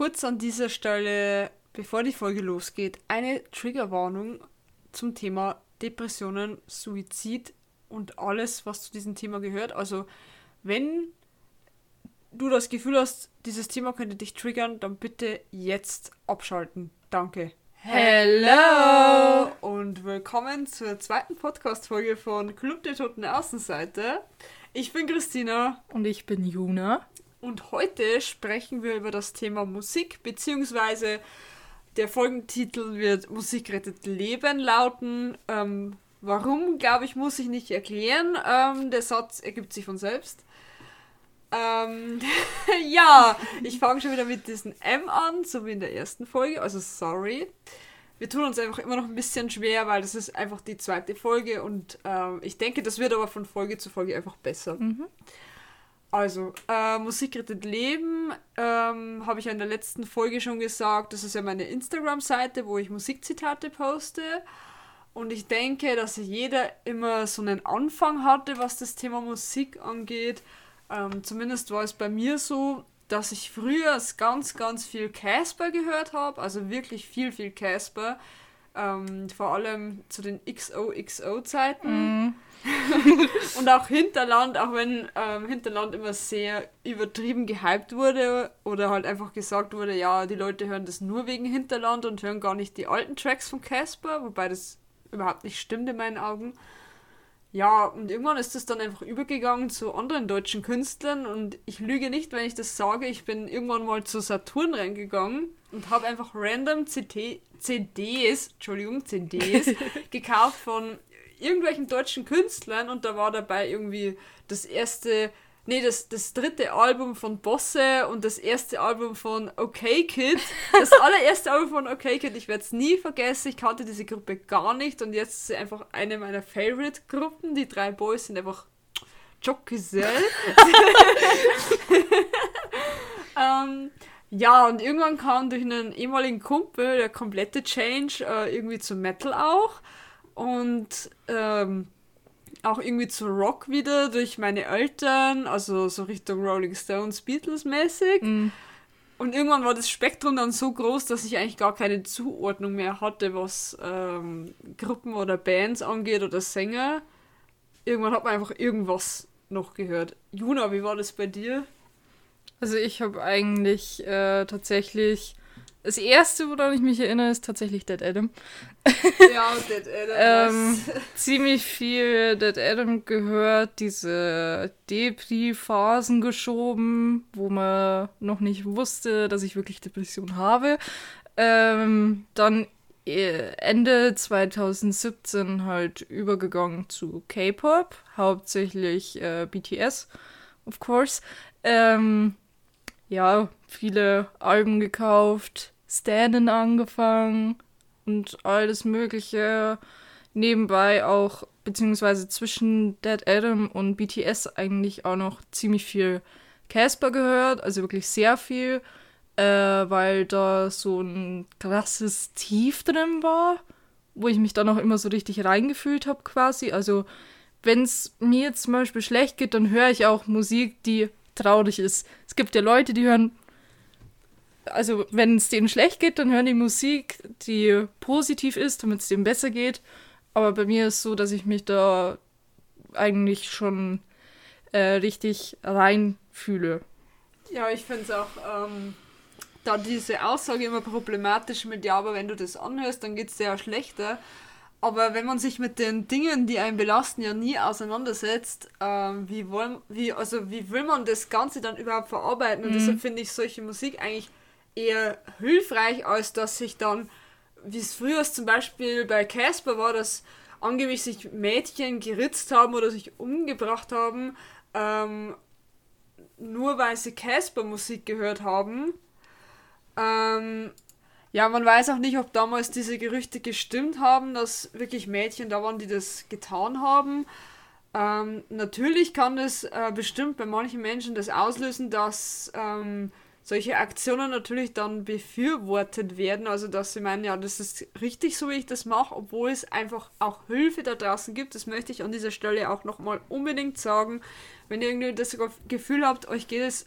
Kurz an dieser Stelle, bevor die Folge losgeht, eine Triggerwarnung zum Thema Depressionen, Suizid und alles, was zu diesem Thema gehört. Also, wenn du das Gefühl hast, dieses Thema könnte dich triggern, dann bitte jetzt abschalten. Danke. Hello und willkommen zur zweiten Podcast-Folge von Club der Toten Außenseite. Ich bin Christina. Und ich bin Juna. Und heute sprechen wir über das Thema Musik, beziehungsweise der Folgentitel wird Musik rettet Leben lauten. Ähm, warum, glaube ich, muss ich nicht erklären. Ähm, der Satz ergibt sich von selbst. Ähm, ja, ich fange schon wieder mit diesem M an, so wie in der ersten Folge. Also sorry. Wir tun uns einfach immer noch ein bisschen schwer, weil das ist einfach die zweite Folge und ähm, ich denke, das wird aber von Folge zu Folge einfach besser. Mhm. Also, äh, Musik rettet Leben, ähm, habe ich ja in der letzten Folge schon gesagt. Das ist ja meine Instagram-Seite, wo ich Musikzitate poste. Und ich denke, dass jeder immer so einen Anfang hatte, was das Thema Musik angeht. Ähm, zumindest war es bei mir so, dass ich früher ganz, ganz viel Casper gehört habe. Also wirklich viel, viel Casper. Ähm, vor allem zu den XOXO-Zeiten. Mm. und auch Hinterland, auch wenn ähm, Hinterland immer sehr übertrieben gehypt wurde oder halt einfach gesagt wurde, ja, die Leute hören das nur wegen Hinterland und hören gar nicht die alten Tracks von Casper, wobei das überhaupt nicht stimmt in meinen Augen. Ja, und irgendwann ist das dann einfach übergegangen zu anderen deutschen Künstlern und ich lüge nicht, wenn ich das sage. Ich bin irgendwann mal zu Saturn reingegangen und habe einfach random CD, CDs, Entschuldigung, CDs gekauft von irgendwelchen deutschen Künstlern und da war dabei irgendwie das erste, nee, das, das dritte Album von Bosse und das erste Album von OK Kid. Das allererste Album von OK Kid, ich werde es nie vergessen, ich kannte diese Gruppe gar nicht und jetzt ist sie einfach eine meiner Favorite-Gruppen. Die drei Boys sind einfach Jockgesell. ähm, ja, und irgendwann kam durch einen ehemaligen Kumpel der komplette Change äh, irgendwie zu Metal auch und ähm, auch irgendwie zu Rock wieder durch meine Eltern, also so Richtung Rolling Stones, Beatles mäßig. Mm. Und irgendwann war das Spektrum dann so groß, dass ich eigentlich gar keine Zuordnung mehr hatte, was ähm, Gruppen oder Bands angeht oder Sänger. Irgendwann hat man einfach irgendwas noch gehört. Juna, wie war das bei dir? Also ich habe eigentlich äh, tatsächlich das erste, woran ich mich erinnere, ist tatsächlich Dead Adam. Ja, Dead Adam. ähm, ziemlich viel Dead Adam gehört, diese Depri-Phasen geschoben, wo man noch nicht wusste, dass ich wirklich Depression habe. Ähm, dann äh, Ende 2017 halt übergegangen zu K-Pop, hauptsächlich äh, BTS, of course. Ähm, ja, viele Alben gekauft, Stannen angefangen und alles Mögliche. Nebenbei auch, beziehungsweise zwischen Dead Adam und BTS eigentlich auch noch ziemlich viel Casper gehört, also wirklich sehr viel, äh, weil da so ein krasses Tief drin war, wo ich mich dann auch immer so richtig reingefühlt habe quasi. Also wenn es mir zum Beispiel schlecht geht, dann höre ich auch Musik, die traurig ist. Es gibt ja Leute, die hören, also wenn es denen schlecht geht, dann hören die Musik, die positiv ist, damit es denen besser geht. Aber bei mir ist es so, dass ich mich da eigentlich schon äh, richtig reinfühle. Ja, ich finde es auch, ähm, da diese Aussage immer problematisch mit, ja, aber wenn du das anhörst, dann geht es dir ja schlechter. Aber wenn man sich mit den Dingen, die einen belasten, ja nie auseinandersetzt, ähm, wie, wollen, wie, also wie will man das Ganze dann überhaupt verarbeiten? Und mhm. deshalb finde ich solche Musik eigentlich eher hilfreich, als dass sich dann, wie es früher zum Beispiel bei Casper war, dass angeblich sich Mädchen geritzt haben oder sich umgebracht haben, ähm, nur weil sie Casper-Musik gehört haben. Ähm, ja, man weiß auch nicht, ob damals diese Gerüchte gestimmt haben, dass wirklich Mädchen da waren, die das getan haben. Ähm, natürlich kann es äh, bestimmt bei manchen Menschen das auslösen, dass ähm, solche Aktionen natürlich dann befürwortet werden. Also, dass sie meinen, ja, das ist richtig so, wie ich das mache, obwohl es einfach auch Hilfe da draußen gibt. Das möchte ich an dieser Stelle auch nochmal unbedingt sagen. Wenn ihr irgendwie das Gefühl habt, euch geht es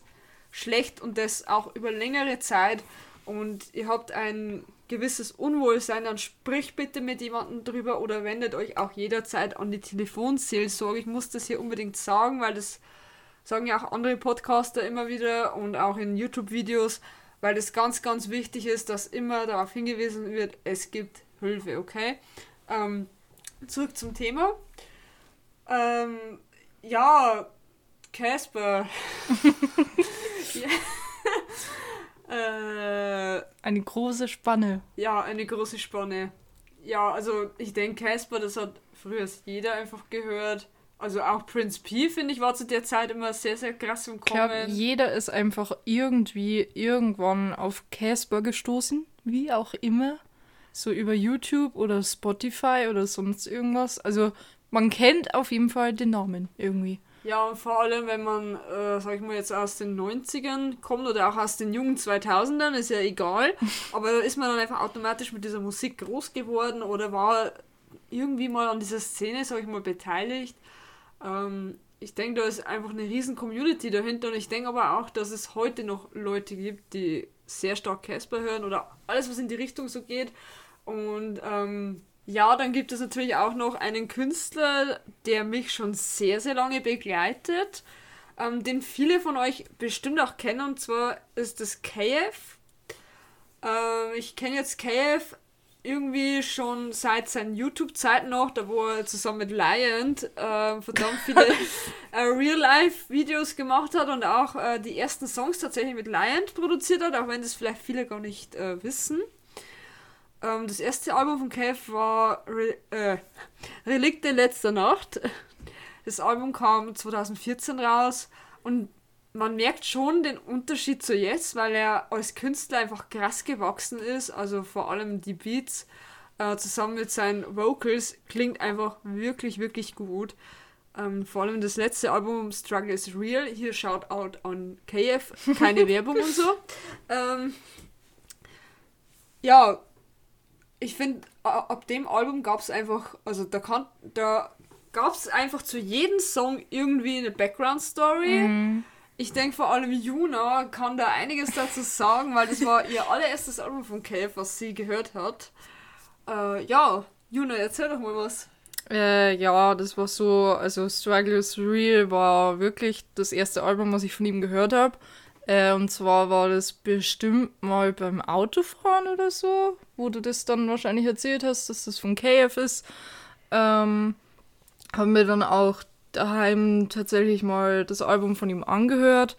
schlecht und das auch über längere Zeit und ihr habt ein gewisses Unwohlsein, dann spricht bitte mit jemandem drüber oder wendet euch auch jederzeit an die Telefonseelsorge. Ich muss das hier unbedingt sagen, weil das sagen ja auch andere Podcaster immer wieder und auch in YouTube-Videos, weil das ganz, ganz wichtig ist, dass immer darauf hingewiesen wird, es gibt Hilfe, okay? Ähm, zurück zum Thema. Ähm, ja, Casper. ja. Äh, eine große Spanne. Ja, eine große Spanne. Ja, also ich denke, Casper, das hat früher jeder einfach gehört. Also auch Prince P, finde ich, war zu der Zeit immer sehr, sehr krass im Kommen. Ich glaube, jeder ist einfach irgendwie irgendwann auf Casper gestoßen, wie auch immer. So über YouTube oder Spotify oder sonst irgendwas. Also man kennt auf jeden Fall den Namen irgendwie. Ja, und vor allem, wenn man, äh, sag ich mal, jetzt aus den 90ern kommt oder auch aus den jungen 2000ern, ist ja egal. Aber da ist man dann einfach automatisch mit dieser Musik groß geworden oder war irgendwie mal an dieser Szene, sag ich mal, beteiligt. Ähm, ich denke, da ist einfach eine riesen Community dahinter und ich denke aber auch, dass es heute noch Leute gibt, die sehr stark Casper hören oder alles, was in die Richtung so geht. Und ähm, ja, dann gibt es natürlich auch noch einen Künstler, der mich schon sehr, sehr lange begleitet, ähm, den viele von euch bestimmt auch kennen, und zwar ist das KF. Ähm, ich kenne jetzt KF irgendwie schon seit seinen YouTube-Zeiten noch, da wo er zusammen mit Lion äh, verdammt viele äh, Real-Life-Videos gemacht hat und auch äh, die ersten Songs tatsächlich mit Lion produziert hat, auch wenn das vielleicht viele gar nicht äh, wissen. Ähm, das erste Album von Cave war Re äh, Relikte letzter Nacht. Das Album kam 2014 raus und man merkt schon den Unterschied zu jetzt, weil er als Künstler einfach krass gewachsen ist. Also vor allem die Beats äh, zusammen mit seinen Vocals klingt einfach wirklich, wirklich gut. Ähm, vor allem das letzte Album Struggle is Real. Hier schaut out on KF. Keine Werbung und so. Ähm, ja, ich finde, ab dem Album gab es einfach, also da kann, da gab es einfach zu jedem Song irgendwie eine Background-Story. Mhm. Ich denke vor allem Juna kann da einiges dazu sagen, weil das war ihr allererstes Album von Cave, was sie gehört hat. Äh, ja, Juna, erzähl doch mal was. Äh, ja, das war so, also Struggle is Real war wirklich das erste Album, was ich von ihm gehört habe. Äh, und zwar war das bestimmt mal beim Autofahren oder so, wo du das dann wahrscheinlich erzählt hast, dass das von KF ist. Ähm, haben wir dann auch daheim tatsächlich mal das Album von ihm angehört,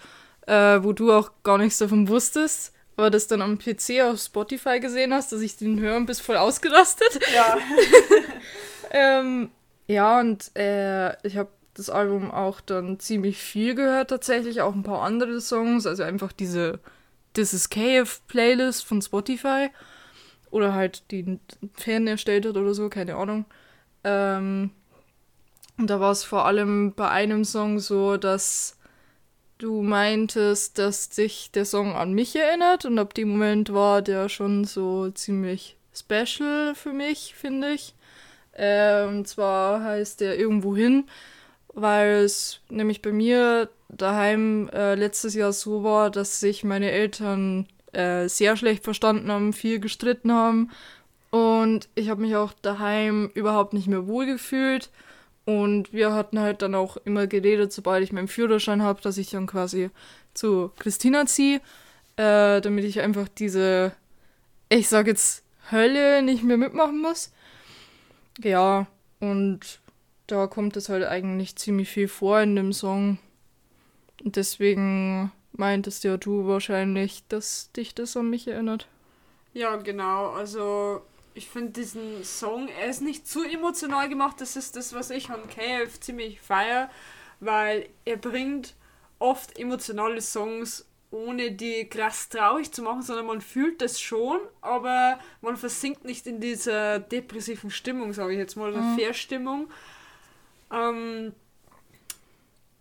äh, wo du auch gar nichts davon wusstest, aber das dann am PC auf Spotify gesehen hast, dass ich den höre und bist voll ausgerastet. Ja. ähm, ja, und äh, ich habe das Album auch dann ziemlich viel gehört tatsächlich, auch ein paar andere Songs, also einfach diese This is KF Playlist von Spotify oder halt die Fan erstellt hat oder so, keine Ahnung. Ähm, und da war es vor allem bei einem Song so, dass du meintest, dass dich der Song an mich erinnert und ab dem Moment war der schon so ziemlich special für mich, finde ich. Äh, und zwar heißt der irgendwo hin weil es nämlich bei mir daheim äh, letztes Jahr so war, dass sich meine Eltern äh, sehr schlecht verstanden haben, viel gestritten haben und ich habe mich auch daheim überhaupt nicht mehr wohl gefühlt und wir hatten halt dann auch immer geredet, sobald ich meinen Führerschein habe, dass ich dann quasi zu Christina ziehe, äh, damit ich einfach diese, ich sag jetzt Hölle nicht mehr mitmachen muss. Ja, und da kommt es halt eigentlich ziemlich viel vor in dem Song. Und deswegen meintest ja du wahrscheinlich, dass dich das an mich erinnert. Ja, genau. Also ich finde diesen Song, er ist nicht zu emotional gemacht. Das ist das, was ich an KF ziemlich feier, weil er bringt oft emotionale Songs ohne die krass traurig zu machen, sondern man fühlt das schon, aber man versinkt nicht in dieser depressiven Stimmung, sage ich jetzt mal, oder mhm. Verstimmung. Ähm,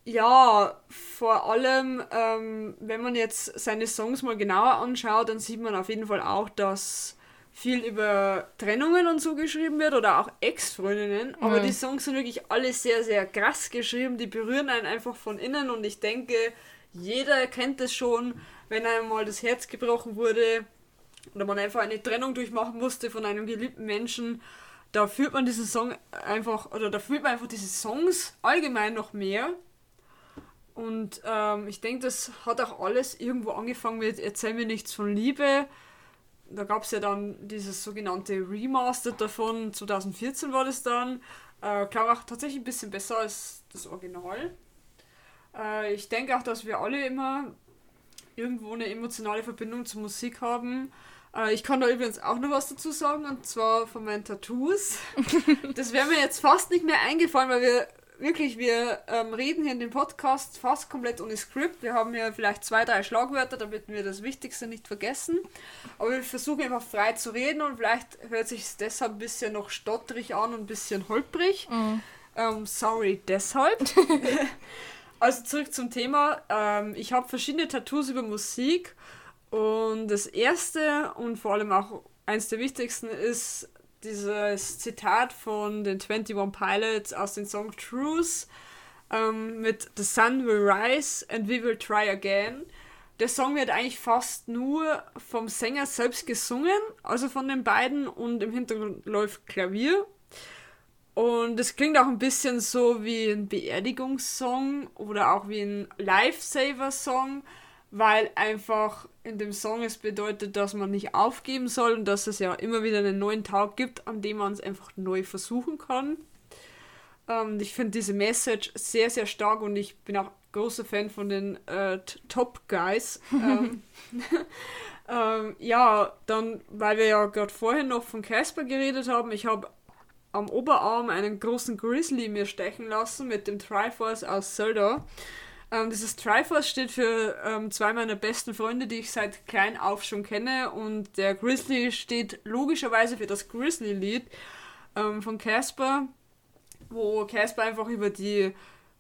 ja, vor allem, ähm, wenn man jetzt seine Songs mal genauer anschaut, dann sieht man auf jeden Fall auch, dass viel über Trennungen und so geschrieben wird oder auch Ex-Freundinnen. Aber die Songs sind wirklich alle sehr, sehr krass geschrieben. Die berühren einen einfach von innen und ich denke, jeder kennt es schon, wenn einmal das Herz gebrochen wurde oder man einfach eine Trennung durchmachen musste von einem geliebten Menschen. Da fühlt man diesen Song einfach, oder da fühlt man einfach diese Songs allgemein noch mehr. Und ähm, ich denke, das hat auch alles irgendwo angefangen mit Erzähl mir nichts von Liebe. Da gab es ja dann dieses sogenannte Remastered davon, 2014 war das dann. Äh, glaube auch tatsächlich ein bisschen besser als das Original. Äh, ich denke auch, dass wir alle immer irgendwo eine emotionale Verbindung zur Musik haben. Äh, ich kann da übrigens auch noch was dazu sagen, und zwar von meinen Tattoos. das wäre mir jetzt fast nicht mehr eingefallen, weil wir wirklich, wir ähm, reden hier in dem Podcast fast komplett ohne Skript. Wir haben ja vielleicht zwei, drei Schlagwörter, damit wir das Wichtigste nicht vergessen. Aber wir versuchen einfach frei zu reden und vielleicht hört sich es deshalb ein bisschen noch stotterig an und ein bisschen holprig. Mhm. Ähm, sorry, deshalb. also zurück zum Thema. Ähm, ich habe verschiedene Tattoos über Musik und das erste und vor allem auch eins der wichtigsten ist dieses Zitat von den 21 Pilots aus dem Song Truth ähm, mit The Sun Will Rise and We Will Try Again. Der Song wird eigentlich fast nur vom Sänger selbst gesungen, also von den beiden, und im Hintergrund läuft Klavier. Und es klingt auch ein bisschen so wie ein Beerdigungssong oder auch wie ein Lifesaver-Song weil einfach in dem Song es bedeutet, dass man nicht aufgeben soll und dass es ja immer wieder einen neuen Tag gibt, an dem man es einfach neu versuchen kann. Ähm, ich finde diese Message sehr, sehr stark und ich bin auch großer Fan von den äh, Top Guys. ähm, ähm, ja, dann, weil wir ja gerade vorhin noch von Casper geredet haben, ich habe am Oberarm einen großen Grizzly mir stechen lassen mit dem Triforce aus Zelda. Ähm, dieses Triforce steht für ähm, zwei meiner besten Freunde, die ich seit klein auf schon kenne. Und der Grizzly steht logischerweise für das Grizzly-Lied ähm, von Casper, wo Casper einfach über die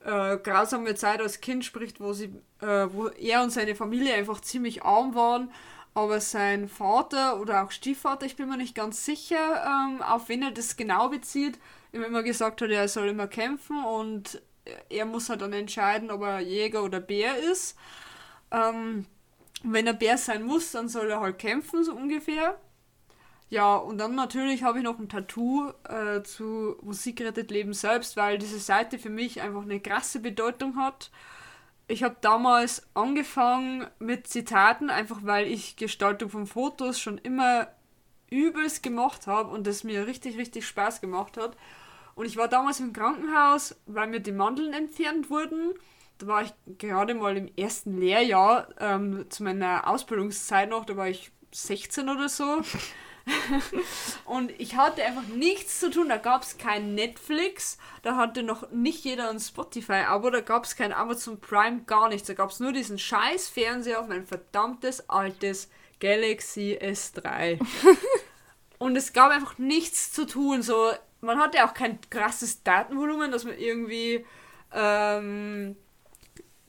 äh, grausame Zeit als Kind spricht, wo, sie, äh, wo er und seine Familie einfach ziemlich arm waren. Aber sein Vater oder auch Stiefvater, ich bin mir nicht ganz sicher, ähm, auf wen er das genau bezieht, immer gesagt hat, er soll immer kämpfen und er muss halt dann entscheiden, ob er Jäger oder Bär ist. Ähm, wenn er Bär sein muss, dann soll er halt kämpfen, so ungefähr. Ja, und dann natürlich habe ich noch ein Tattoo äh, zu Musik rettet Leben selbst, weil diese Seite für mich einfach eine krasse Bedeutung hat. Ich habe damals angefangen mit Zitaten, einfach weil ich Gestaltung von Fotos schon immer übelst gemacht habe und es mir richtig, richtig Spaß gemacht hat. Und ich war damals im Krankenhaus, weil mir die Mandeln entfernt wurden. Da war ich gerade mal im ersten Lehrjahr, ähm, zu meiner Ausbildungszeit noch, da war ich 16 oder so. und ich hatte einfach nichts zu tun. Da gab es kein Netflix, da hatte noch nicht jeder ein Spotify-Abo, da gab es kein Amazon Prime, gar nichts. Da gab es nur diesen scheiß Fernseher auf mein verdammtes altes Galaxy S3. und es gab einfach nichts zu tun. So, man hatte auch kein krasses Datenvolumen, dass man irgendwie, ähm,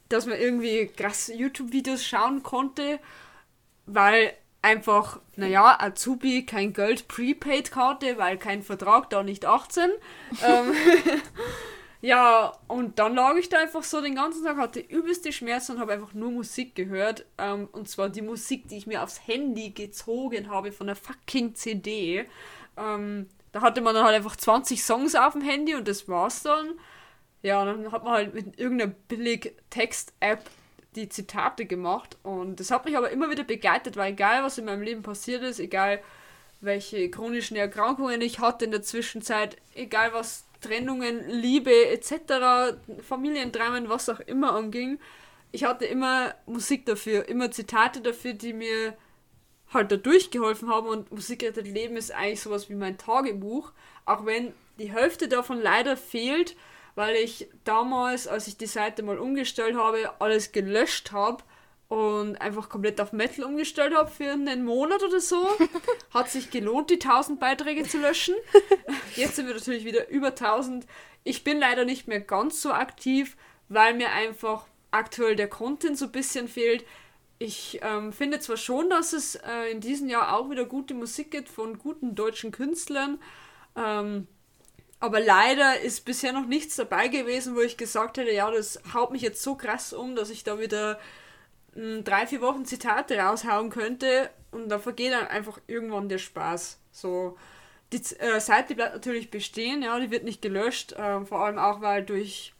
dass man irgendwie krass YouTube-Videos schauen konnte, weil einfach, naja, Azubi kein Geld Prepaid-Karte, weil kein Vertrag, da nicht 18. ähm, ja, und dann lag ich da einfach so den ganzen Tag, hatte übelste Schmerzen und habe einfach nur Musik gehört. Ähm, und zwar die Musik, die ich mir aufs Handy gezogen habe von der fucking CD. Ähm, da hatte man dann halt einfach 20 Songs auf dem Handy und das war's dann. Ja, und dann hat man halt mit irgendeiner billig Text-App die Zitate gemacht und das hat mich aber immer wieder begleitet, weil egal was in meinem Leben passiert ist, egal welche chronischen Erkrankungen ich hatte in der Zwischenzeit, egal was Trennungen, Liebe etc., Familiendramen, was auch immer anging, ich hatte immer Musik dafür, immer Zitate dafür, die mir halt da durchgeholfen haben und Musik rettet Leben ist eigentlich sowas wie mein Tagebuch, auch wenn die Hälfte davon leider fehlt, weil ich damals, als ich die Seite mal umgestellt habe, alles gelöscht habe und einfach komplett auf Metal umgestellt habe für einen Monat oder so. Hat sich gelohnt, die 1000 Beiträge zu löschen. Jetzt sind wir natürlich wieder über 1000. Ich bin leider nicht mehr ganz so aktiv, weil mir einfach aktuell der Content so ein bisschen fehlt ich ähm, finde zwar schon, dass es äh, in diesem Jahr auch wieder gute Musik gibt von guten deutschen Künstlern, ähm, Aber leider ist bisher noch nichts dabei gewesen, wo ich gesagt hätte, ja, das haut mich jetzt so krass um, dass ich da wieder drei, vier Wochen Zitate raushauen könnte und da vergeht dann einfach irgendwann der Spaß. So, die äh, Seite bleibt natürlich bestehen, ja, die wird nicht gelöscht, äh, vor allem auch, weil durch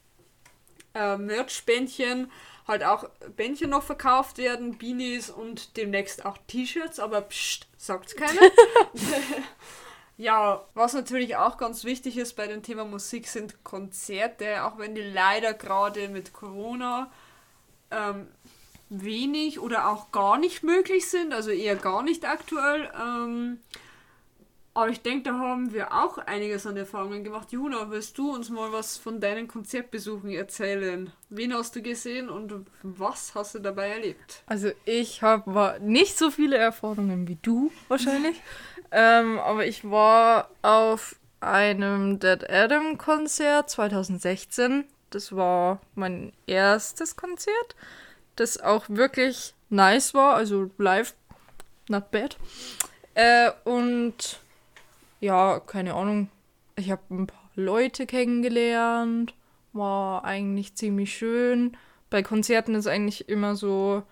äh, Merch-Bändchen halt auch Bändchen noch verkauft werden, Beanies und demnächst auch T-Shirts, aber pst, sagt's keiner. ja, was natürlich auch ganz wichtig ist bei dem Thema Musik sind Konzerte, auch wenn die leider gerade mit Corona ähm, wenig oder auch gar nicht möglich sind, also eher gar nicht aktuell. Ähm, aber ich denke, da haben wir auch einiges an Erfahrungen gemacht. Juna, willst du uns mal was von deinen Konzertbesuchen erzählen? Wen hast du gesehen und was hast du dabei erlebt? Also ich habe nicht so viele Erfahrungen wie du wahrscheinlich, ähm, aber ich war auf einem Dead Adam Konzert 2016. Das war mein erstes Konzert das auch wirklich nice war, also live, not bad. Äh, und ja, keine Ahnung, ich habe ein paar Leute kennengelernt, war eigentlich ziemlich schön. Bei Konzerten ist eigentlich immer so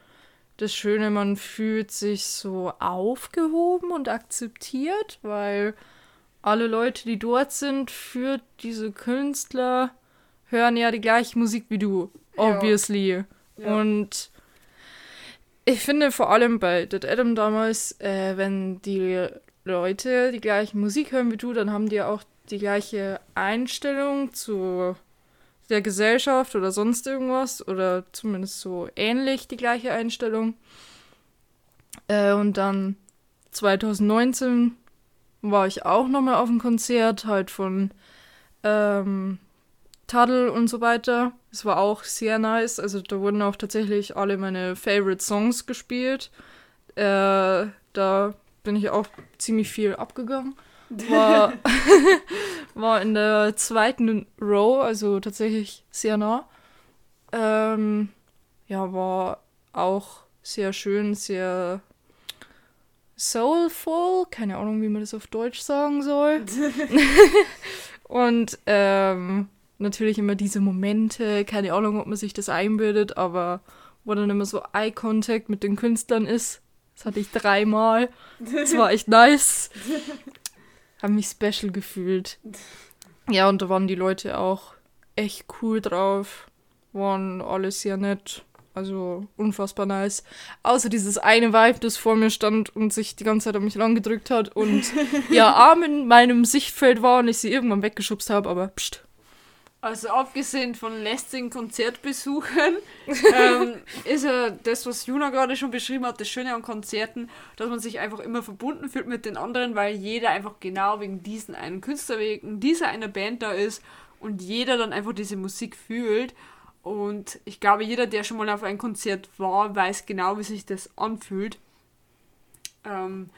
das Schöne, man fühlt sich so aufgehoben und akzeptiert, weil alle Leute, die dort sind, für diese Künstler hören ja die gleiche Musik wie du, obviously. Ja. Und ich finde vor allem bei Dead Adam damals, äh, wenn die Leute die gleiche Musik hören wie du, dann haben die auch die gleiche Einstellung zu der Gesellschaft oder sonst irgendwas oder zumindest so ähnlich die gleiche Einstellung. Äh, und dann 2019 war ich auch nochmal auf einem Konzert halt von ähm, Tuddle und so weiter. Es war auch sehr nice. Also da wurden auch tatsächlich alle meine Favorite Songs gespielt. Äh, da bin ich auch ziemlich viel abgegangen. War, war in der zweiten Row, also tatsächlich sehr nah. Ähm, ja, war auch sehr schön, sehr soulful. Keine Ahnung, wie man das auf Deutsch sagen soll. Und ähm, natürlich immer diese Momente, keine Ahnung, ob man sich das einbildet, aber wo dann immer so Eye Contact mit den Künstlern ist. Das hatte ich dreimal. Das war echt nice. Habe mich special gefühlt. Ja, und da waren die Leute auch echt cool drauf. Waren alle sehr nett. Also unfassbar nice. Außer dieses eine Vibe, das vor mir stand und sich die ganze Zeit an mich gedrückt hat und ihr Arm in meinem Sichtfeld war und ich sie irgendwann weggeschubst habe, aber pst, also abgesehen von lästigen Konzertbesuchen ähm, ist ja das, was Juna gerade schon beschrieben hat, das Schöne an Konzerten, dass man sich einfach immer verbunden fühlt mit den anderen, weil jeder einfach genau wegen diesen einen Künstler, wegen dieser einer Band da ist und jeder dann einfach diese Musik fühlt. Und ich glaube, jeder, der schon mal auf ein Konzert war, weiß genau, wie sich das anfühlt. Ähm,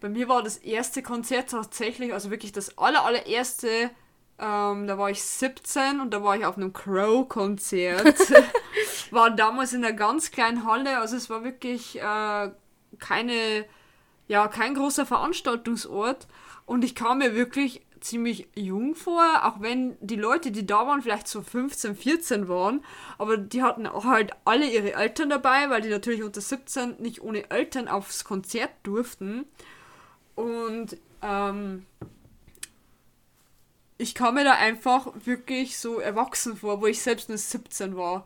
bei mir war das erste Konzert tatsächlich, also wirklich das aller, allererste ähm, da war ich 17 und da war ich auf einem Crow-Konzert. war damals in einer ganz kleinen Halle, also es war wirklich äh, keine, ja, kein großer Veranstaltungsort. Und ich kam mir wirklich ziemlich jung vor, auch wenn die Leute, die da waren, vielleicht so 15, 14 waren, aber die hatten halt alle ihre Eltern dabei, weil die natürlich unter 17 nicht ohne Eltern aufs Konzert durften. Und ähm, ich kam mir da einfach wirklich so erwachsen vor, wo ich selbst nur 17 war.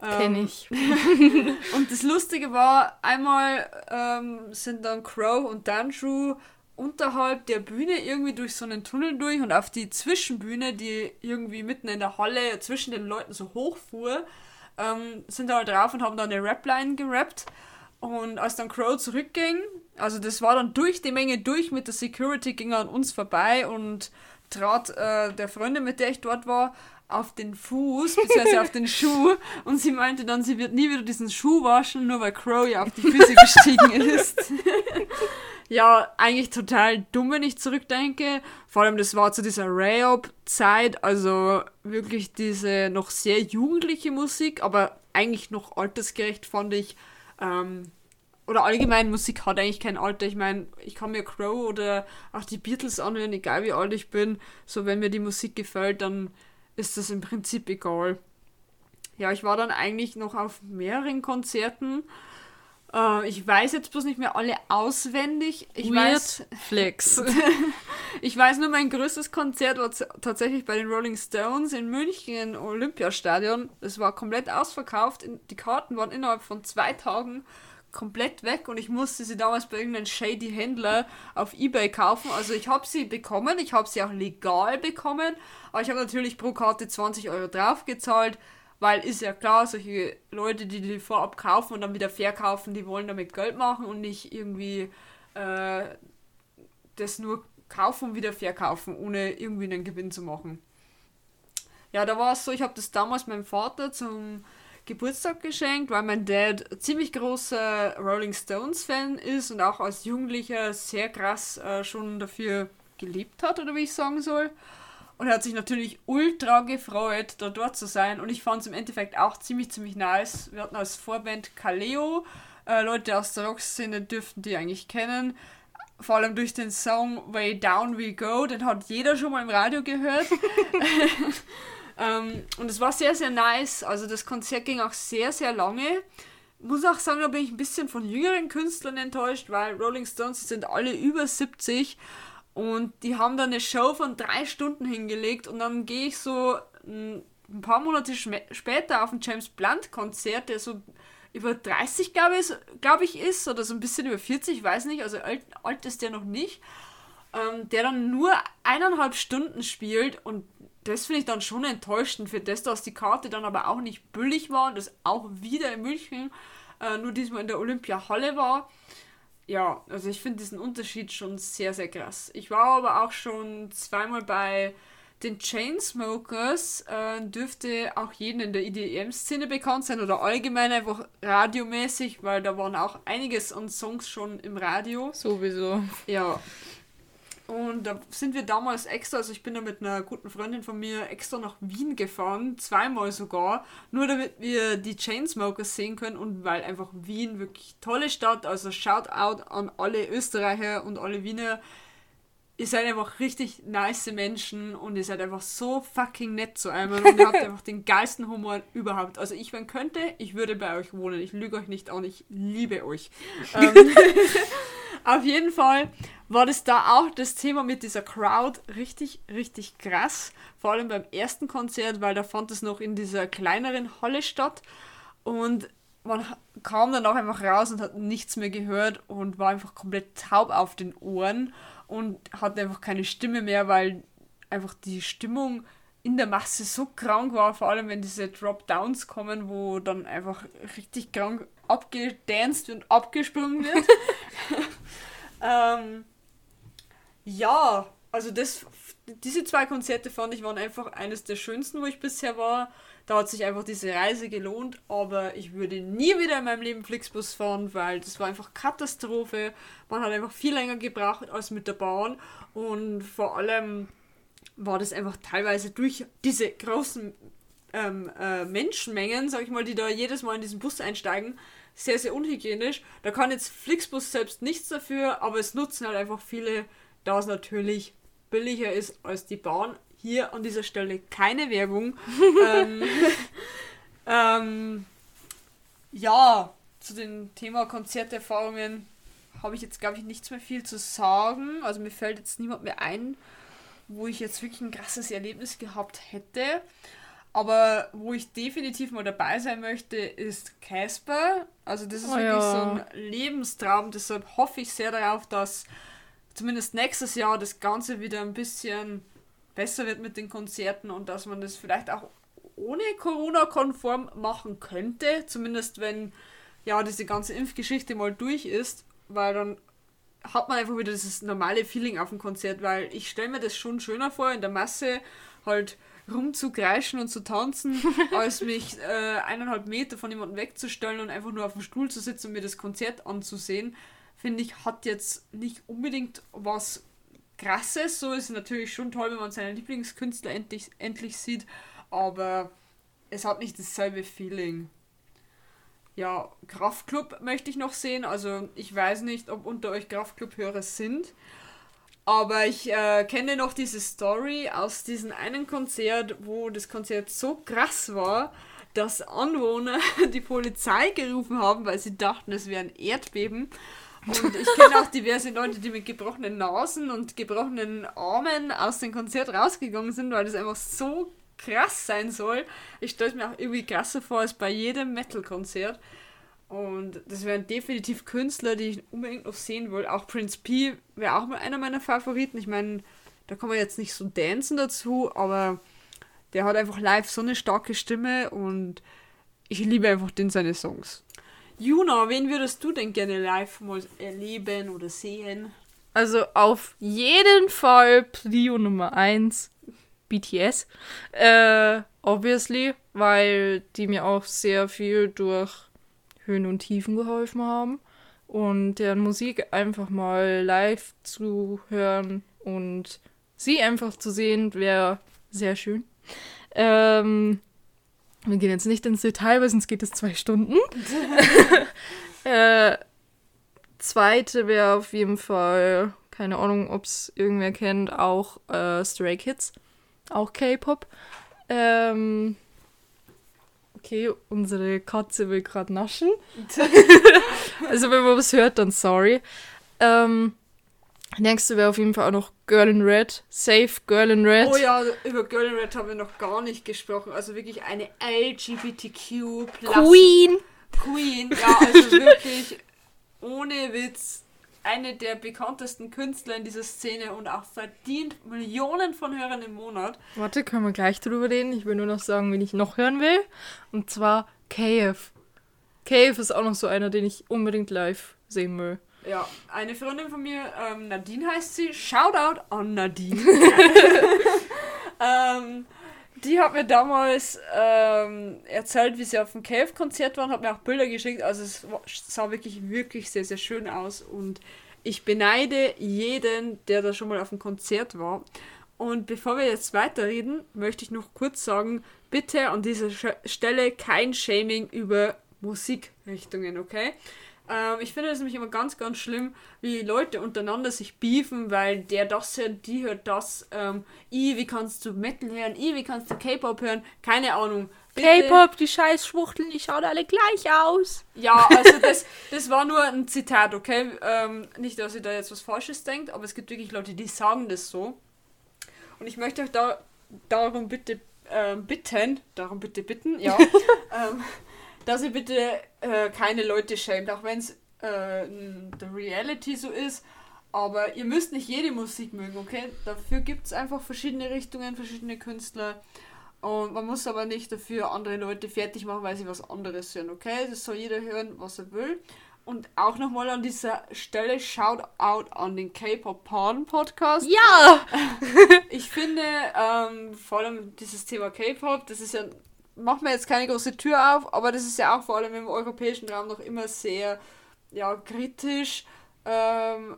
Kenn ähm, ich. und das Lustige war, einmal ähm, sind dann Crow und Dandrew unterhalb der Bühne irgendwie durch so einen Tunnel durch und auf die Zwischenbühne, die irgendwie mitten in der Halle zwischen den Leuten so hoch fuhr, ähm, sind da halt drauf und haben dann eine Rapline gerappt. Und als dann Crow zurückging, also das war dann durch die Menge durch mit der Security, ging er an uns vorbei und trat äh, der Freundin, mit der ich dort war, auf den Fuß, beziehungsweise auf den Schuh und sie meinte dann, sie wird nie wieder diesen Schuh waschen, nur weil Crow ja auf die Füße gestiegen ist. ja, eigentlich total dumm, wenn ich zurückdenke. Vor allem, das war zu dieser Rayop-Zeit, also wirklich diese noch sehr jugendliche Musik, aber eigentlich noch altersgerecht fand ich. Ähm, oder allgemein Musik hat eigentlich kein Alter. Ich meine, ich kann mir Crow oder auch die Beatles anhören, egal wie alt ich bin. So, wenn mir die Musik gefällt, dann ist das im Prinzip egal. Ja, ich war dann eigentlich noch auf mehreren Konzerten. Äh, ich weiß jetzt bloß nicht mehr alle auswendig. Ich Weird weiß, Flex. ich weiß nur, mein größtes Konzert war tatsächlich bei den Rolling Stones in München im Olympiastadion. Es war komplett ausverkauft. Die Karten waren innerhalb von zwei Tagen komplett weg und ich musste sie damals bei irgendeinem shady Händler auf Ebay kaufen. Also ich habe sie bekommen, ich habe sie auch legal bekommen, aber ich habe natürlich pro Karte 20 Euro draufgezahlt. Weil ist ja klar, solche Leute, die die vorab kaufen und dann wieder verkaufen, die wollen damit Geld machen und nicht irgendwie äh, das nur kaufen und wieder verkaufen, ohne irgendwie einen Gewinn zu machen. Ja, da war es so, ich habe das damals meinem Vater zum Geburtstag geschenkt, weil mein Dad ziemlich großer Rolling Stones Fan ist und auch als Jugendlicher sehr krass äh, schon dafür gelebt hat, oder wie ich sagen soll. Und er hat sich natürlich ultra gefreut, da dort zu sein. Und ich fand es im Endeffekt auch ziemlich, ziemlich nice. Wir hatten als Vorband Kaleo. Äh, Leute aus der Rockszene dürften die eigentlich kennen. Vor allem durch den Song Way Down We Go. Den hat jeder schon mal im Radio gehört. ähm, und es war sehr, sehr nice. Also das Konzert ging auch sehr, sehr lange. Muss auch sagen, da bin ich ein bisschen von jüngeren Künstlern enttäuscht, weil Rolling Stones sind alle über 70 und die haben dann eine Show von drei Stunden hingelegt und dann gehe ich so ein paar Monate später auf ein James Blunt Konzert, der so über 30, glaube ich, glaub ich, ist, oder so ein bisschen über 40, ich weiß nicht, also alt, alt ist der noch nicht, ähm, der dann nur eineinhalb Stunden spielt und das finde ich dann schon enttäuschend für das, dass die Karte dann aber auch nicht billig war und das auch wieder in München, äh, nur diesmal in der Olympiahalle war ja, also ich finde diesen Unterschied schon sehr, sehr krass. Ich war aber auch schon zweimal bei den Chainsmokers, äh, dürfte auch jeden in der EDM-Szene bekannt sein oder allgemein einfach radiomäßig, weil da waren auch einiges an Songs schon im Radio. Sowieso. Ja, und da sind wir damals extra, also ich bin da mit einer guten Freundin von mir extra nach Wien gefahren, zweimal sogar, nur damit wir die Chainsmokers sehen können und weil einfach Wien wirklich tolle Stadt, also Shoutout an alle Österreicher und alle Wiener. Ihr seid einfach richtig nice Menschen und ihr seid einfach so fucking nett zu einem und ihr habt einfach den geilsten Humor überhaupt. Also ich, wenn könnte, ich würde bei euch wohnen. Ich lüge euch nicht an, ich liebe euch. ähm, auf jeden Fall war das da auch das Thema mit dieser Crowd richtig, richtig krass. Vor allem beim ersten Konzert, weil da fand es noch in dieser kleineren Halle statt. Und man kam dann auch einfach raus und hat nichts mehr gehört und war einfach komplett taub auf den Ohren und hatte einfach keine Stimme mehr, weil einfach die Stimmung in der Masse so krank war, vor allem wenn diese Drop-Downs kommen, wo dann einfach richtig krank abgedanced und abgesprungen wird. ähm, ja, also das, diese zwei Konzerte fand ich waren einfach eines der schönsten, wo ich bisher war. Da hat sich einfach diese Reise gelohnt, aber ich würde nie wieder in meinem Leben Flixbus fahren, weil das war einfach Katastrophe. Man hat einfach viel länger gebraucht als mit der Bahn und vor allem war das einfach teilweise durch diese großen ähm, äh, Menschenmengen, sag ich mal, die da jedes Mal in diesen Bus einsteigen, sehr, sehr unhygienisch. Da kann jetzt Flixbus selbst nichts dafür, aber es nutzen halt einfach viele da es natürlich billiger ist als die Bahn. Hier an dieser Stelle keine Werbung. ähm, ähm, ja, zu dem Thema Konzerterfahrungen habe ich jetzt, glaube ich, nichts mehr viel zu sagen. Also mir fällt jetzt niemand mehr ein, wo ich jetzt wirklich ein krasses Erlebnis gehabt hätte. Aber wo ich definitiv mal dabei sein möchte, ist Casper. Also das ist oh wirklich ja. so ein Lebenstraum. Deshalb hoffe ich sehr darauf, dass zumindest nächstes Jahr das Ganze wieder ein bisschen besser wird mit den Konzerten und dass man das vielleicht auch ohne Corona-konform machen könnte. Zumindest wenn ja diese ganze Impfgeschichte mal durch ist, weil dann hat man einfach wieder dieses normale Feeling auf dem Konzert, weil ich stelle mir das schon schöner vor, in der Masse halt rumzukreischen und zu tanzen, als mich äh, eineinhalb Meter von jemandem wegzustellen und einfach nur auf dem Stuhl zu sitzen und mir das Konzert anzusehen finde ich, hat jetzt nicht unbedingt was Krasses. So ist es natürlich schon toll, wenn man seinen Lieblingskünstler endlich, endlich sieht, aber es hat nicht dasselbe Feeling. ja, Kraftclub möchte ich noch sehen. Also ich weiß nicht, ob unter euch Kraftclub-Hörer sind. Aber ich äh, kenne noch diese Story aus diesem einen Konzert, wo das Konzert so krass war, dass Anwohner die Polizei gerufen haben, weil sie dachten, es wäre ein Erdbeben. Und ich kenne auch diverse Leute, die mit gebrochenen Nasen und gebrochenen Armen aus dem Konzert rausgegangen sind, weil das einfach so krass sein soll. Ich stelle es mir auch irgendwie krasser vor als bei jedem Metal-Konzert. Und das wären definitiv Künstler, die ich unbedingt noch sehen will. Auch Prince P wäre auch mal einer meiner Favoriten. Ich meine, da kann man jetzt nicht so dancen dazu, aber der hat einfach live so eine starke Stimme und ich liebe einfach den seine Songs. Juna, wen würdest du denn gerne live mal erleben oder sehen? Also auf jeden Fall Prio Nummer 1 BTS. Äh, obviously, weil die mir auch sehr viel durch Höhen und Tiefen geholfen haben. Und deren Musik einfach mal live zu hören und sie einfach zu sehen, wäre sehr schön. Ähm, wir gehen jetzt nicht ins Detail, weil sonst geht es zwei Stunden. äh, zweite wäre auf jeden Fall, keine Ahnung, ob es irgendwer kennt, auch äh, Stray Kids. Auch K-Pop. Ähm, okay, unsere Katze will gerade naschen. also wenn man was hört, dann sorry. Ähm, nächste wäre auf jeden Fall auch noch Girl in Red. Safe Girl in Red. Oh ja, über Girl in Red haben wir noch gar nicht gesprochen. Also wirklich eine LGBTQ Queen. Queen, ja, also wirklich ohne Witz eine der bekanntesten Künstler in dieser Szene und auch verdient Millionen von Hörern im Monat. Warte, können wir gleich drüber reden. Ich will nur noch sagen, wen ich noch hören will. Und zwar KF. KF ist auch noch so einer, den ich unbedingt live sehen will. Ja, eine Freundin von mir, ähm, Nadine heißt sie. Shoutout an Nadine. ähm, die hat mir damals ähm, erzählt, wie sie auf dem Cave-Konzert waren, hat mir auch Bilder geschickt. Also es sah wirklich, wirklich sehr, sehr schön aus. Und ich beneide jeden, der da schon mal auf dem Konzert war. Und bevor wir jetzt weiterreden, möchte ich noch kurz sagen, bitte an dieser Stelle kein Shaming über Musikrichtungen, okay? Ähm, ich finde es nämlich immer ganz, ganz schlimm, wie Leute untereinander sich beefen, weil der das hört, die hört das. Ähm, I, wie kannst du Metal hören? I, wie kannst du K-Pop hören? Keine Ahnung. K-Pop, die scheiß Schwuchteln, die schauen alle gleich aus. Ja, also das, das war nur ein Zitat, okay? Ähm, nicht, dass ihr da jetzt was Falsches denkt, aber es gibt wirklich Leute, die sagen das so. Und ich möchte euch da darum bitte äh, bitten, darum bitte bitten, ja, ähm, dass ihr bitte äh, keine Leute schämt, auch wenn es äh, der Reality so ist. Aber ihr müsst nicht jede Musik mögen, okay? Dafür gibt es einfach verschiedene Richtungen, verschiedene Künstler. Und man muss aber nicht dafür andere Leute fertig machen, weil sie was anderes hören, okay? Das soll jeder hören, was er will. Und auch nochmal an dieser Stelle Shout out an den K-Pop Pardon Podcast. Ja! ich finde, ähm, vor allem dieses Thema K-Pop, das ist ja machen wir jetzt keine große Tür auf, aber das ist ja auch vor allem im europäischen Raum noch immer sehr ja, kritisch, ähm,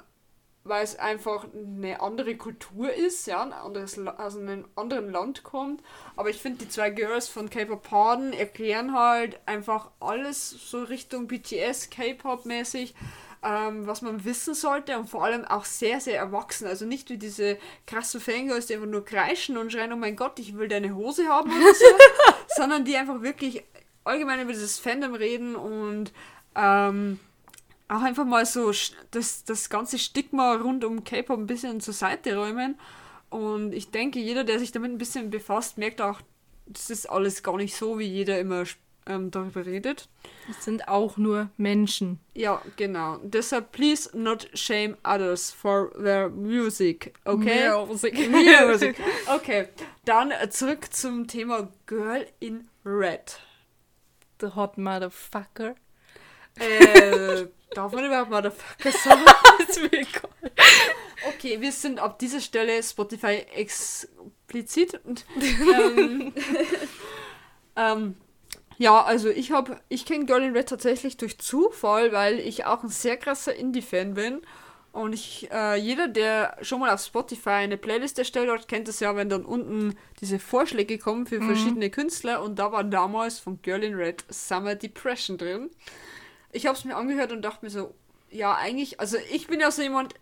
weil es einfach eine andere Kultur ist, ja, ein anderes, aus einem anderen Land kommt. Aber ich finde, die zwei Girls von K-Pop Pardon erklären halt einfach alles so Richtung BTS, K-Pop mäßig ähm, was man wissen sollte und vor allem auch sehr, sehr erwachsen. Also nicht wie diese krassen Fangirls, die einfach nur kreischen und schreien, oh mein Gott, ich will deine Hose haben oder so, sondern die einfach wirklich allgemein über dieses Fandom reden und ähm, auch einfach mal so das, das ganze Stigma rund um K-Pop ein bisschen zur Seite räumen. Und ich denke, jeder, der sich damit ein bisschen befasst, merkt auch, das ist alles gar nicht so, wie jeder immer ähm, darüber redet. Es sind auch nur Menschen. Ja, genau. Deshalb, please not shame others for their music, okay? Music. music. Okay, dann zurück zum Thema Girl in Red. The Hot Motherfucker. Äh, darf man überhaupt Motherfucker sagen? ist mir egal. Okay, wir sind ab dieser Stelle Spotify explizit und ähm, ähm, ja, also ich habe, ich kenne Girl in Red tatsächlich durch Zufall, weil ich auch ein sehr krasser Indie-Fan bin. Und ich, äh, jeder, der schon mal auf Spotify eine Playlist erstellt hat, kennt das ja, wenn dann unten diese Vorschläge kommen für mhm. verschiedene Künstler. Und da war damals von Girl in Red Summer Depression drin. Ich habe es mir angehört und dachte mir so, ja, eigentlich, also ich bin ja so jemand,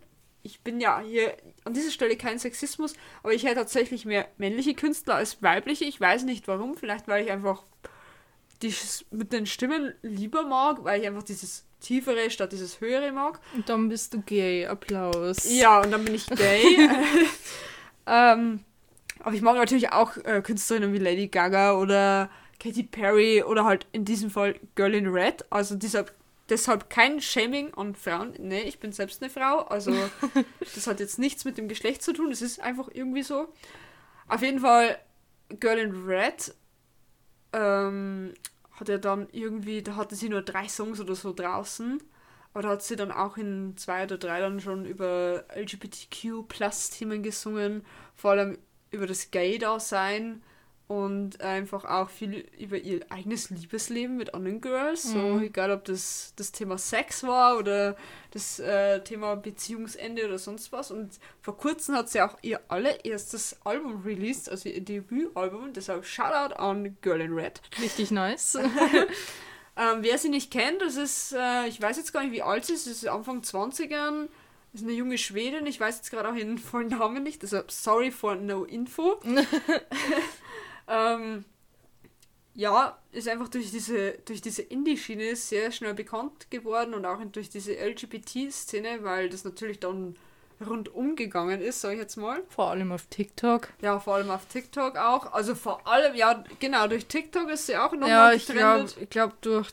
ich bin ja hier an dieser Stelle kein Sexismus, aber ich hätte tatsächlich mehr männliche Künstler als weibliche. Ich weiß nicht warum, vielleicht weil ich einfach die mit den Stimmen lieber mag, weil ich einfach dieses tiefere statt dieses höhere mag. Und dann bist du gay. Applaus. Ja, und dann bin ich gay. ähm, aber ich mag natürlich auch äh, Künstlerinnen wie Lady Gaga oder Katy Perry oder halt in diesem Fall Girl in Red. Also deshalb, deshalb kein Shaming an Frauen. Nee, ich bin selbst eine Frau. Also das hat jetzt nichts mit dem Geschlecht zu tun. Es ist einfach irgendwie so. Auf jeden Fall Girl in Red ähm, hat er dann irgendwie, da hatte sie nur drei Songs oder so draußen. Aber da hat sie dann auch in zwei oder drei dann schon über LGBTQ-Plus-Themen gesungen, vor allem über das Gay-Dasein und einfach auch viel über ihr eigenes Liebesleben mit anderen Girls. Mhm. So, egal ob das das Thema Sex war oder das äh, Thema Beziehungsende oder sonst was. Und vor kurzem hat sie auch ihr allererstes Album released, also ihr Debütalbum. Deshalb Shoutout an Girl in Red. Richtig nice. ähm, wer sie nicht kennt, das ist, äh, ich weiß jetzt gar nicht, wie alt sie ist, das ist Anfang 20ern. Das ist eine junge Schwedin, ich weiß jetzt gerade auch ihren vollen Namen nicht, deshalb sorry for no info. Ähm, ja, ist einfach durch diese, durch diese Indie-Schiene sehr schnell bekannt geworden und auch durch diese LGBT-Szene, weil das natürlich dann rundum gegangen ist, sag ich jetzt mal. Vor allem auf TikTok. Ja, vor allem auf TikTok auch. Also vor allem, ja, genau, durch TikTok ist sie auch nochmal Ja, ich glaube, glaub, durch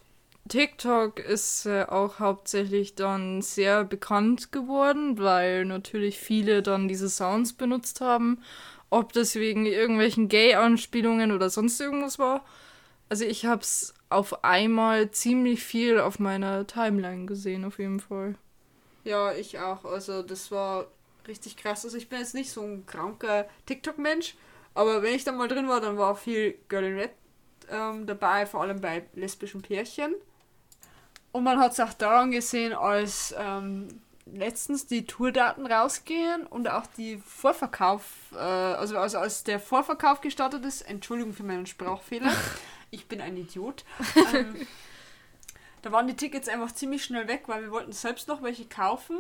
TikTok ist sie auch hauptsächlich dann sehr bekannt geworden, weil natürlich viele dann diese Sounds benutzt haben ob das wegen irgendwelchen Gay-Anspielungen oder sonst irgendwas war. Also ich habe es auf einmal ziemlich viel auf meiner Timeline gesehen, auf jeden Fall. Ja, ich auch. Also das war richtig krass. Also ich bin jetzt nicht so ein kranker TikTok-Mensch, aber wenn ich da mal drin war, dann war viel Girl in Red ähm, dabei, vor allem bei lesbischen Pärchen. Und man hat es auch daran gesehen, als ähm, letztens die Tourdaten rausgehen und auch die Vorverkauf, äh, also, also als der Vorverkauf gestartet ist, Entschuldigung für meinen Sprachfehler, ich bin ein Idiot. Ähm, da waren die Tickets einfach ziemlich schnell weg, weil wir wollten selbst noch welche kaufen.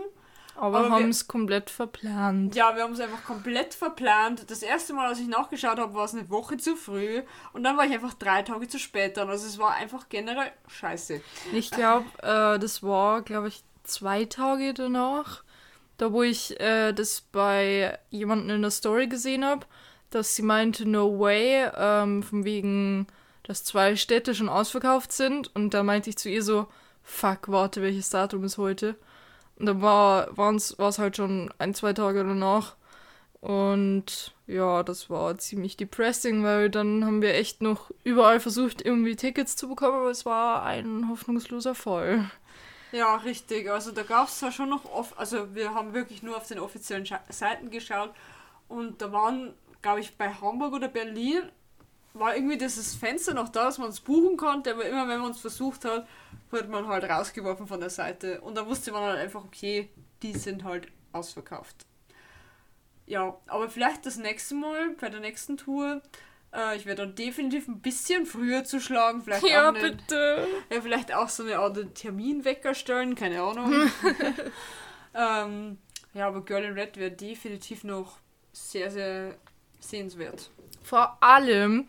Aber, aber haben es komplett verplant. Ja, wir haben es einfach komplett verplant. Das erste Mal, als ich nachgeschaut habe, war es eine Woche zu früh. Und dann war ich einfach drei Tage zu spät dran. Also es war einfach generell scheiße. Ich glaube, äh, das war, glaube ich, zwei Tage danach, da wo ich äh, das bei jemandem in der Story gesehen habe, dass sie meinte, no way, ähm, von wegen, dass zwei Städte schon ausverkauft sind. Und da meinte ich zu ihr so, fuck, warte, welches Datum ist heute? Und dann war es halt schon ein, zwei Tage danach. Und ja, das war ziemlich depressing, weil dann haben wir echt noch überall versucht, irgendwie Tickets zu bekommen, aber es war ein hoffnungsloser Fall. Ja, richtig. Also da gab es zwar schon noch oft, also wir haben wirklich nur auf den offiziellen Scha Seiten geschaut und da waren, glaube ich, bei Hamburg oder Berlin war irgendwie dieses Fenster noch da, dass man es buchen konnte, aber immer wenn man es versucht hat, wurde man halt rausgeworfen von der Seite und da wusste man halt einfach, okay, die sind halt ausverkauft. Ja, aber vielleicht das nächste Mal, bei der nächsten Tour, äh, ich werde dann definitiv ein bisschen früher zuschlagen. Vielleicht ja, auch einen, bitte. Ja, vielleicht auch so eine Art Terminwecker stellen, keine Ahnung. ähm, ja, aber Girl in Red wäre definitiv noch sehr, sehr sehenswert. Vor allem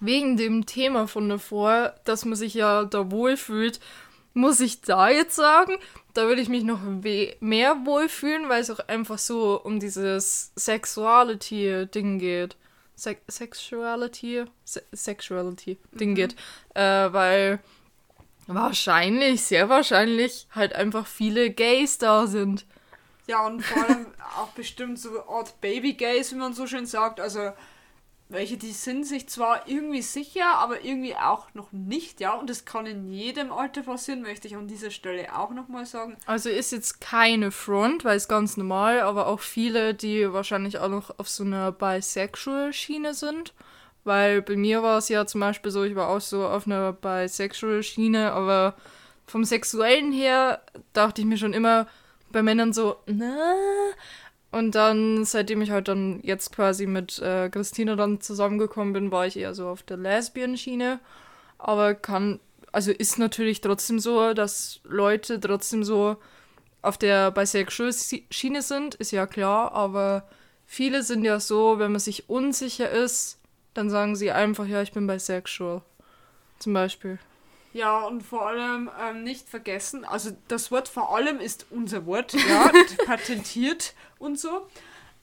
wegen dem Thema von davor, dass man sich ja da wohlfühlt, muss ich da jetzt sagen, da würde ich mich noch mehr wohlfühlen, weil es auch einfach so um dieses Sexuality-Ding geht. Se Sexuality, Se Sexuality Ding mhm. geht. Äh, weil wahrscheinlich, sehr wahrscheinlich, halt einfach viele Gays da sind. Ja, und vor allem auch bestimmt so Art Baby Gays, wie man so schön sagt. Also welche, die sind sich zwar irgendwie sicher, aber irgendwie auch noch nicht, ja. Und das kann in jedem Alter passieren, möchte ich an dieser Stelle auch nochmal sagen. Also ist jetzt keine Front, weil es ganz normal, aber auch viele, die wahrscheinlich auch noch auf so einer Bisexual-Schiene sind. Weil bei mir war es ja zum Beispiel so, ich war auch so auf einer Bisexual-Schiene, aber vom Sexuellen her dachte ich mir schon immer, bei Männern so, na. Und dann, seitdem ich halt dann jetzt quasi mit äh, Christina dann zusammengekommen bin, war ich eher so auf der Lesbian-Schiene. Aber kann, also ist natürlich trotzdem so, dass Leute trotzdem so auf der Bisexual-Schiene sind, ist ja klar, aber viele sind ja so, wenn man sich unsicher ist, dann sagen sie einfach, ja, ich bin bisexual. Zum Beispiel. Ja, und vor allem ähm, nicht vergessen, also das Wort vor allem ist unser Wort, ja, patentiert und so.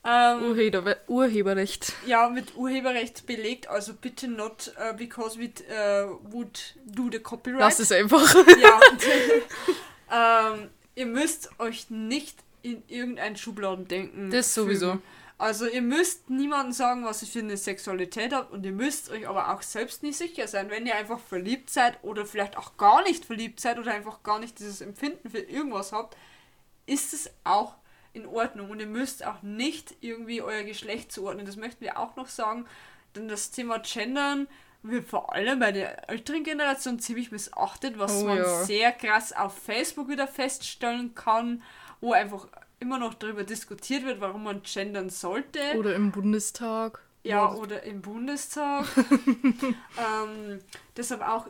Ähm, Urheber, Urheberrecht. Ja, mit Urheberrecht belegt, also bitte not uh, because we uh, would do the copyright. Lass es einfach. Ja. ähm, ihr müsst euch nicht in irgendeinen Schubladen denken. Das sowieso. Fügen. Also ihr müsst niemandem sagen, was ihr für eine Sexualität habt und ihr müsst euch aber auch selbst nicht sicher sein, wenn ihr einfach verliebt seid oder vielleicht auch gar nicht verliebt seid oder einfach gar nicht dieses Empfinden für irgendwas habt, ist es auch in Ordnung und ihr müsst auch nicht irgendwie euer Geschlecht zuordnen. Das möchten wir auch noch sagen, denn das Thema Gendern wird vor allem bei der älteren Generation ziemlich missachtet, was oh, man ja. sehr krass auf Facebook wieder feststellen kann, wo einfach immer noch darüber diskutiert wird, warum man gendern sollte. Oder im Bundestag. Ja, oder im Bundestag. ähm, deshalb auch,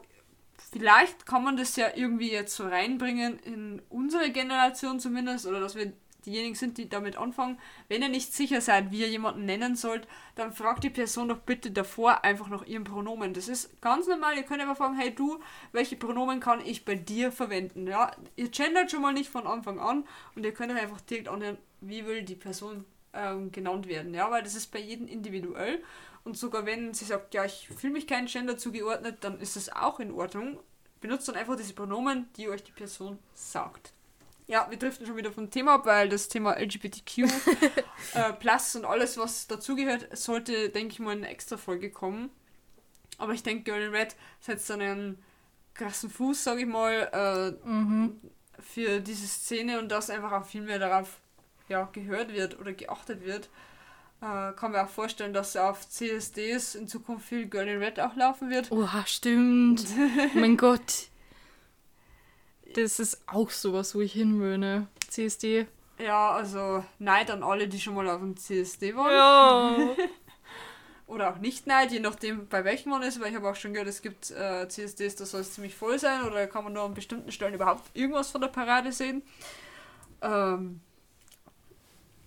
vielleicht kann man das ja irgendwie jetzt so reinbringen in unsere Generation zumindest, oder dass wir diejenigen sind, die damit anfangen, wenn ihr nicht sicher seid, wie ihr jemanden nennen sollt, dann fragt die Person doch bitte davor einfach nach ihrem Pronomen. Das ist ganz normal. Ihr könnt einfach fragen, hey du, welche Pronomen kann ich bei dir verwenden? Ja, ihr gendert schon mal nicht von Anfang an und ihr könnt euch einfach direkt anhören, wie will die Person ähm, genannt werden. Ja, weil das ist bei jedem individuell. Und sogar wenn sie sagt, ja, ich fühle mich kein Gender zugeordnet, dann ist es auch in Ordnung. Benutzt dann einfach diese Pronomen, die euch die Person sagt. Ja, wir driften schon wieder vom Thema ab, weil das Thema LGBTQ äh, Plus und alles, was dazugehört, sollte, denke ich mal, in eine extra Folge kommen. Aber ich denke, Girl in Red setzt dann einen krassen Fuß, sage ich mal, äh, mhm. für diese Szene und dass einfach auch viel mehr darauf ja, gehört wird oder geachtet wird. Äh, kann mir auch vorstellen, dass auf CSDs in Zukunft viel Girl in Red auch laufen wird. Oha, stimmt. mein Gott. Das ist auch sowas, wo ich hin will, ne? CSD. Ja, also Neid an alle, die schon mal auf dem CSD waren. Ja. oder auch nicht Neid, je nachdem bei welchem man ist, weil ich habe auch schon gehört, es gibt äh, CSDs, da soll es ziemlich voll sein oder kann man nur an bestimmten Stellen überhaupt irgendwas von der Parade sehen. Ähm,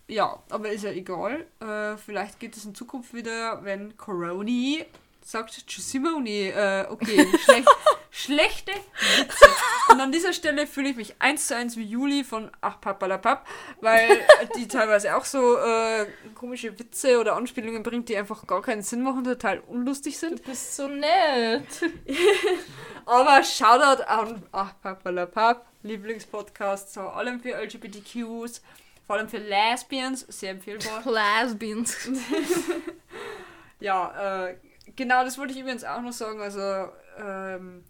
ja, aber ist ja egal. Äh, vielleicht geht es in Zukunft wieder, wenn Coroni sagt Tschüssimoni. Äh, okay, schlecht, schlechte Witze. Und an dieser Stelle fühle ich mich eins zu eins wie Juli von Ach Papalapap, weil die teilweise auch so äh, komische Witze oder Anspielungen bringt, die einfach gar keinen Sinn machen, total unlustig sind. Du bist so nett. Aber Shoutout an Ach Papalapap, Lieblingspodcast vor allem für LGBTQs, vor allem für Lesbians, sehr empfehlbar. Lesbians. ja, äh, genau, das wollte ich übrigens auch noch sagen. Also, ähm,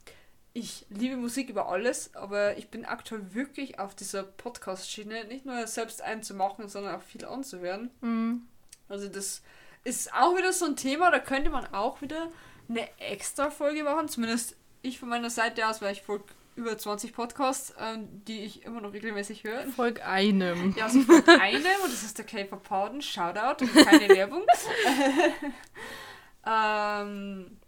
ich liebe Musik über alles, aber ich bin aktuell wirklich auf dieser Podcast-Schiene, nicht nur selbst einzumachen, sondern auch viel anzuhören. Mhm. Also das ist auch wieder so ein Thema, da könnte man auch wieder eine extra Folge machen, zumindest ich von meiner Seite aus, weil ich folge über 20 Podcasts, ähm, die ich immer noch regelmäßig höre. Folg einem. Ja, also folg einem und das ist der K-Pop Pardon, Shoutout und keine Werbung. Ähm,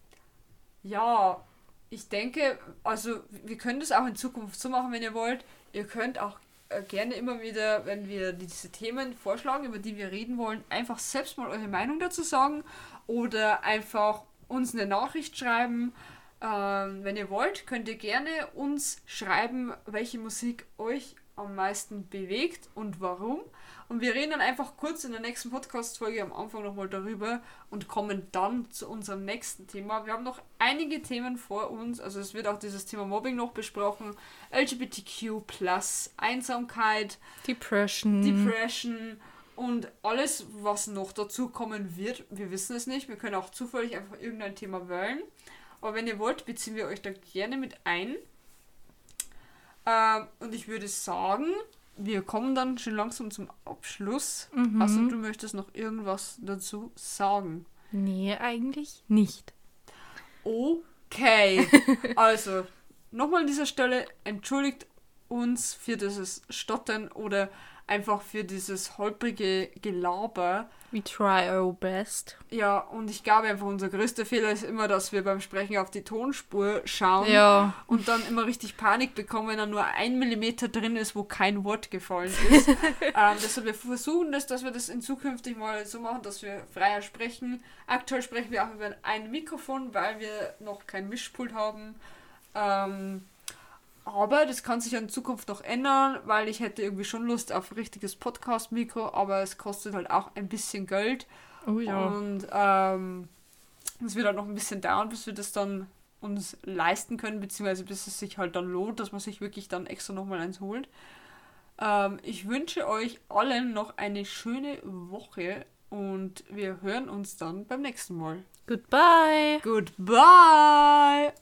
ja, ich denke, also wir können das auch in Zukunft so machen, wenn ihr wollt. Ihr könnt auch äh, gerne immer wieder, wenn wir diese Themen vorschlagen, über die wir reden wollen, einfach selbst mal eure Meinung dazu sagen oder einfach uns eine Nachricht schreiben. Ähm, wenn ihr wollt, könnt ihr gerne uns schreiben, welche Musik euch am meisten bewegt und warum. Und wir reden dann einfach kurz in der nächsten Podcast-Folge am Anfang nochmal darüber und kommen dann zu unserem nächsten Thema. Wir haben noch einige Themen vor uns. Also es wird auch dieses Thema Mobbing noch besprochen. LGBTQ, Einsamkeit, Depression. Depression und alles, was noch dazu kommen wird. Wir wissen es nicht. Wir können auch zufällig einfach irgendein Thema wählen. Aber wenn ihr wollt, beziehen wir euch da gerne mit ein. Ähm, und ich würde sagen, wir kommen dann schon langsam zum Abschluss. Mhm. Also du möchtest noch irgendwas dazu sagen? Nee, eigentlich nicht. Okay. also, nochmal an dieser Stelle, entschuldigt uns für dieses Stottern oder einfach für dieses holprige Gelaber. We try our best. Ja, und ich glaube einfach, unser größter Fehler ist immer, dass wir beim Sprechen auf die Tonspur schauen ja. und dann immer richtig Panik bekommen, wenn da nur ein Millimeter drin ist, wo kein Wort gefallen ist. ähm, deshalb wir versuchen das, dass wir das in zukünftig mal so machen, dass wir freier sprechen. Aktuell sprechen wir auch über ein Mikrofon, weil wir noch kein Mischpult haben. Ähm, aber das kann sich in Zukunft noch ändern, weil ich hätte irgendwie schon Lust auf ein richtiges Podcast-Mikro, aber es kostet halt auch ein bisschen Geld. Oh ja. Und ähm, es wird halt noch ein bisschen dauern, bis wir das dann uns leisten können, beziehungsweise bis es sich halt dann lohnt, dass man sich wirklich dann extra nochmal eins holt. Ähm, ich wünsche euch allen noch eine schöne Woche und wir hören uns dann beim nächsten Mal. Goodbye. Goodbye.